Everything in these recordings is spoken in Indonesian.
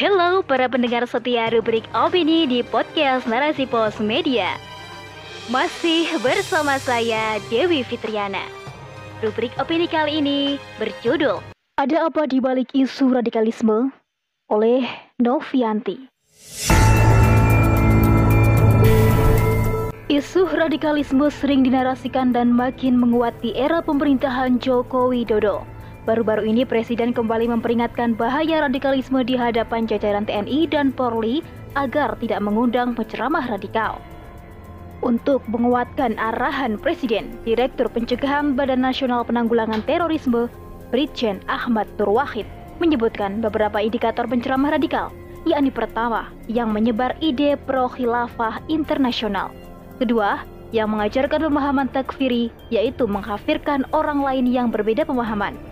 Halo para pendengar setia rubrik opini di podcast Narasi Pos Media. Masih bersama saya Dewi Fitriana. Rubrik opini kali ini berjudul Ada apa di balik isu radikalisme? oleh Novianti. Isu radikalisme sering dinarasikan dan makin menguat di era pemerintahan Joko Widodo. Baru-baru ini Presiden kembali memperingatkan bahaya radikalisme di hadapan jajaran TNI dan Polri agar tidak mengundang penceramah radikal. Untuk menguatkan arahan Presiden, Direktur Pencegahan Badan Nasional Penanggulangan Terorisme, Brigjen Ahmad Turwahid, menyebutkan beberapa indikator penceramah radikal, yakni pertama, yang menyebar ide pro-khilafah internasional. Kedua, yang mengajarkan pemahaman takfiri, yaitu menghafirkan orang lain yang berbeda pemahaman.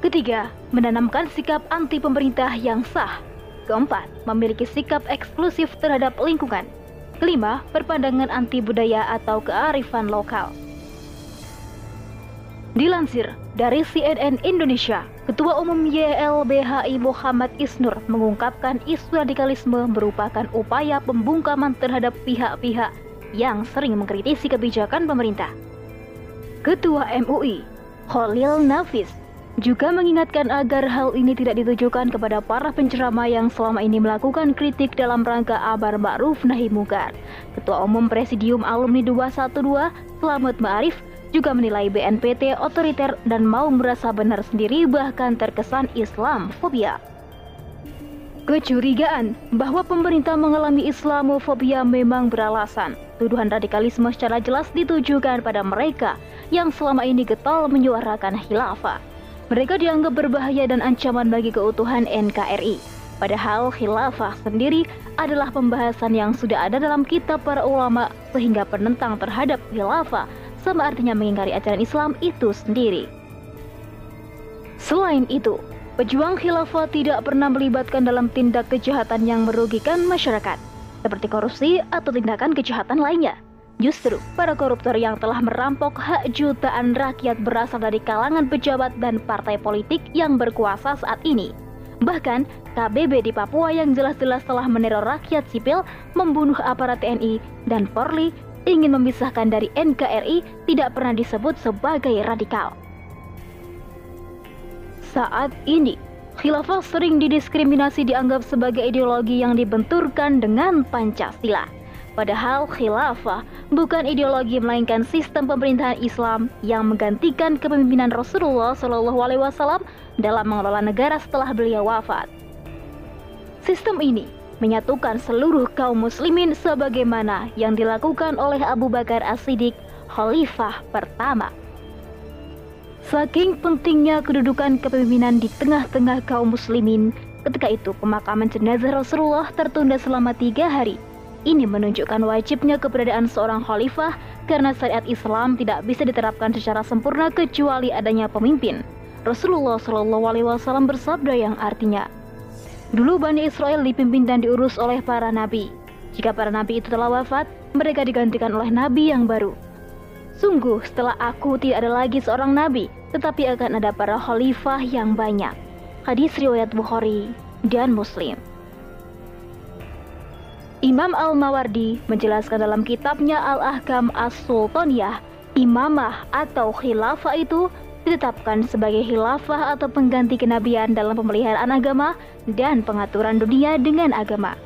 Ketiga, menanamkan sikap anti pemerintah yang sah. Keempat, memiliki sikap eksklusif terhadap lingkungan. Kelima, berpandangan anti budaya atau kearifan lokal. Dilansir dari CNN Indonesia, Ketua Umum YLBHI Muhammad Isnur mengungkapkan isu radikalisme merupakan upaya pembungkaman terhadap pihak-pihak yang sering mengkritisi kebijakan pemerintah. Ketua MUI, Khalil Nafis, juga mengingatkan agar hal ini tidak ditujukan kepada para penceramah yang selama ini melakukan kritik dalam rangka abar ma'ruf nahi mungkar. Ketua Umum Presidium Alumni 212, Selamat Ma'arif, juga menilai BNPT otoriter dan mau merasa benar sendiri bahkan terkesan Islam fobia. Kecurigaan bahwa pemerintah mengalami Islamofobia memang beralasan. Tuduhan radikalisme secara jelas ditujukan pada mereka yang selama ini getol menyuarakan khilafah. Mereka dianggap berbahaya dan ancaman bagi keutuhan NKRI. Padahal khilafah sendiri adalah pembahasan yang sudah ada dalam kitab para ulama sehingga penentang terhadap khilafah sama artinya mengingkari ajaran Islam itu sendiri. Selain itu, pejuang khilafah tidak pernah melibatkan dalam tindak kejahatan yang merugikan masyarakat, seperti korupsi atau tindakan kejahatan lainnya. Justru, para koruptor yang telah merampok hak jutaan rakyat berasal dari kalangan pejabat dan partai politik yang berkuasa saat ini. Bahkan, KBB di Papua yang jelas-jelas telah meneror rakyat sipil, membunuh aparat TNI, dan Polri ingin memisahkan dari NKRI tidak pernah disebut sebagai radikal. Saat ini, khilafah sering didiskriminasi dianggap sebagai ideologi yang dibenturkan dengan Pancasila. Padahal khilafah bukan ideologi melainkan sistem pemerintahan Islam yang menggantikan kepemimpinan Rasulullah Shallallahu Alaihi Wasallam dalam mengelola negara setelah beliau wafat. Sistem ini menyatukan seluruh kaum muslimin sebagaimana yang dilakukan oleh Abu Bakar As-Siddiq, khalifah pertama. Saking pentingnya kedudukan kepemimpinan di tengah-tengah kaum muslimin, ketika itu pemakaman jenazah Rasulullah tertunda selama tiga hari ini menunjukkan wajibnya keberadaan seorang khalifah karena syariat Islam tidak bisa diterapkan secara sempurna kecuali adanya pemimpin. Rasulullah Shallallahu Alaihi Wasallam bersabda yang artinya, dulu Bani Israel dipimpin dan diurus oleh para nabi. Jika para nabi itu telah wafat, mereka digantikan oleh nabi yang baru. Sungguh, setelah aku tidak ada lagi seorang nabi, tetapi akan ada para khalifah yang banyak. Hadis riwayat Bukhari dan Muslim. Imam Al-Mawardi menjelaskan dalam kitabnya Al-Ahkam As-Sultaniyah, imamah atau khilafah itu ditetapkan sebagai khilafah atau pengganti kenabian dalam pemeliharaan agama dan pengaturan dunia dengan agama.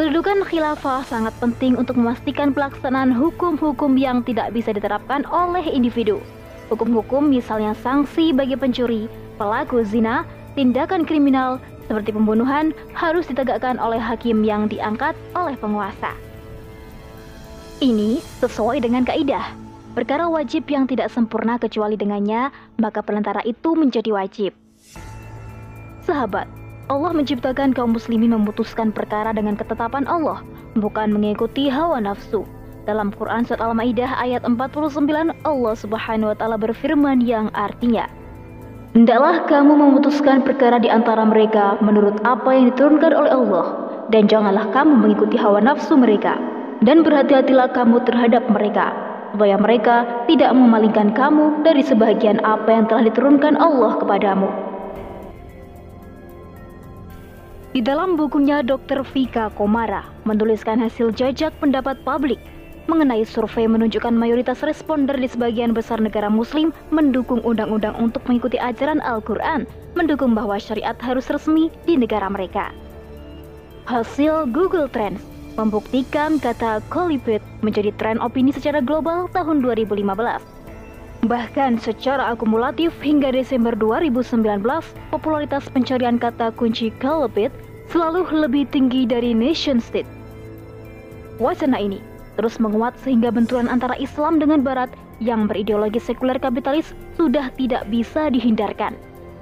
Kedudukan khilafah sangat penting untuk memastikan pelaksanaan hukum-hukum yang tidak bisa diterapkan oleh individu. Hukum-hukum misalnya sanksi bagi pencuri, pelaku zina, tindakan kriminal, seperti pembunuhan harus ditegakkan oleh hakim yang diangkat oleh penguasa. Ini sesuai dengan kaidah. Perkara wajib yang tidak sempurna kecuali dengannya, maka pelantara itu menjadi wajib. Sahabat, Allah menciptakan kaum muslimin memutuskan perkara dengan ketetapan Allah, bukan mengikuti hawa nafsu. Dalam Quran Surat Al-Maidah ayat 49, Allah Subhanahu wa taala berfirman yang artinya, Hendaklah kamu memutuskan perkara di antara mereka menurut apa yang diturunkan oleh Allah, dan janganlah kamu mengikuti hawa nafsu mereka, dan berhati-hatilah kamu terhadap mereka, supaya mereka tidak memalingkan kamu dari sebagian apa yang telah diturunkan Allah kepadamu. Di dalam bukunya, Dr. Vika Komara menuliskan hasil jajak pendapat publik mengenai survei menunjukkan mayoritas responder di sebagian besar negara muslim mendukung undang-undang untuk mengikuti ajaran Al-Quran, mendukung bahwa syariat harus resmi di negara mereka. Hasil Google Trends membuktikan kata Colipet menjadi tren opini secara global tahun 2015. Bahkan secara akumulatif hingga Desember 2019, popularitas pencarian kata kunci Colipet selalu lebih tinggi dari nation state. Wacana ini terus menguat sehingga benturan antara Islam dengan Barat yang berideologi sekuler kapitalis sudah tidak bisa dihindarkan.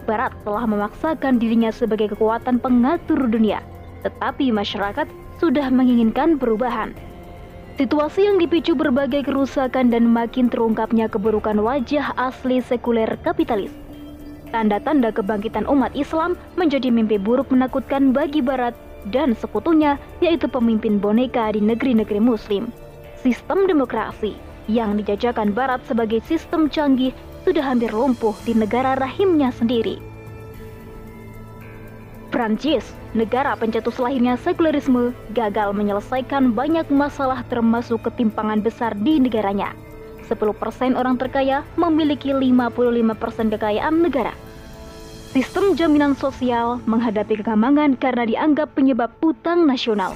Barat telah memaksakan dirinya sebagai kekuatan pengatur dunia, tetapi masyarakat sudah menginginkan perubahan. Situasi yang dipicu berbagai kerusakan dan makin terungkapnya keburukan wajah asli sekuler kapitalis. Tanda-tanda kebangkitan umat Islam menjadi mimpi buruk menakutkan bagi Barat dan sekutunya, yaitu pemimpin boneka di negeri-negeri Muslim sistem demokrasi yang dijajakan Barat sebagai sistem canggih sudah hampir lumpuh di negara rahimnya sendiri. Prancis, negara pencetus lahirnya sekularisme, gagal menyelesaikan banyak masalah termasuk ketimpangan besar di negaranya. 10% orang terkaya memiliki 55% kekayaan negara. Sistem jaminan sosial menghadapi kegamangan karena dianggap penyebab utang nasional.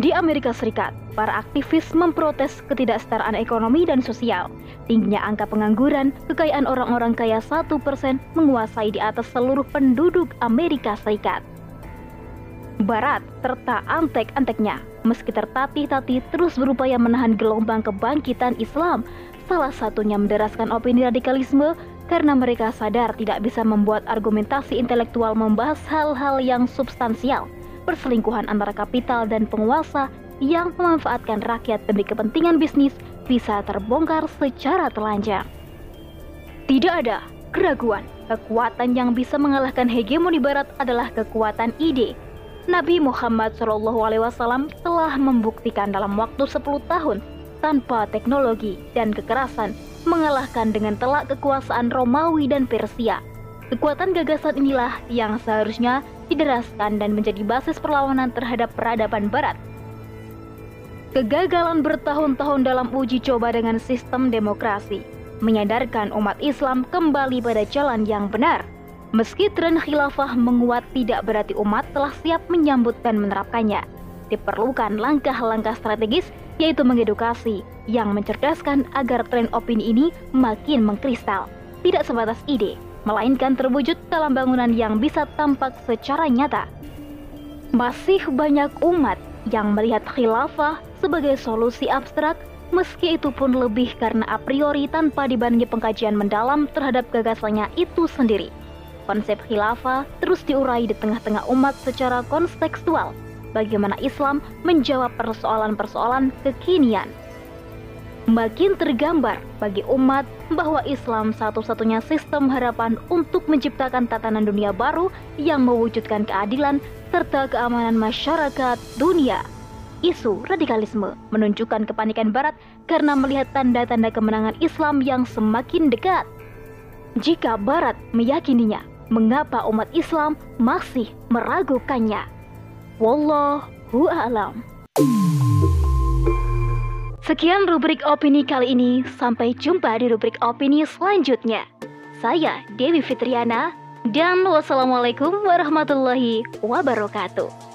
Di Amerika Serikat, para aktivis memprotes ketidaksetaraan ekonomi dan sosial. Tingginya angka pengangguran, kekayaan orang-orang kaya satu persen menguasai di atas seluruh penduduk Amerika Serikat. Barat serta antek-anteknya, meski tertatih-tatih terus berupaya menahan gelombang kebangkitan Islam, salah satunya menderaskan opini radikalisme karena mereka sadar tidak bisa membuat argumentasi intelektual membahas hal-hal yang substansial perselingkuhan antara kapital dan penguasa yang memanfaatkan rakyat demi kepentingan bisnis bisa terbongkar secara telanjang. Tidak ada keraguan, kekuatan yang bisa mengalahkan hegemoni barat adalah kekuatan ide. Nabi Muhammad SAW telah membuktikan dalam waktu 10 tahun tanpa teknologi dan kekerasan mengalahkan dengan telak kekuasaan Romawi dan Persia. Kekuatan gagasan inilah yang seharusnya dideraskan dan menjadi basis perlawanan terhadap peradaban Barat. Kegagalan bertahun-tahun dalam uji coba dengan sistem demokrasi menyadarkan umat Islam kembali pada jalan yang benar. Meski tren khilafah menguat tidak berarti umat telah siap menyambut dan menerapkannya. Diperlukan langkah-langkah strategis yaitu mengedukasi yang mencerdaskan agar tren opini ini makin mengkristal, tidak sebatas ide, melainkan terwujud dalam bangunan yang bisa tampak secara nyata. Masih banyak umat yang melihat khilafah sebagai solusi abstrak, meski itu pun lebih karena a priori tanpa dibandingi pengkajian mendalam terhadap gagasannya itu sendiri. Konsep khilafah terus diurai di tengah-tengah umat secara kontekstual, bagaimana Islam menjawab persoalan-persoalan kekinian makin tergambar bagi umat bahwa Islam satu-satunya sistem harapan untuk menciptakan tatanan dunia baru yang mewujudkan keadilan serta keamanan masyarakat dunia. Isu radikalisme menunjukkan kepanikan Barat karena melihat tanda-tanda kemenangan Islam yang semakin dekat. Jika Barat meyakininya, mengapa umat Islam masih meragukannya? Wallahu a'lam. Sekian rubrik opini kali ini, sampai jumpa di rubrik opini selanjutnya. Saya Dewi Fitriana, dan wassalamualaikum warahmatullahi wabarakatuh.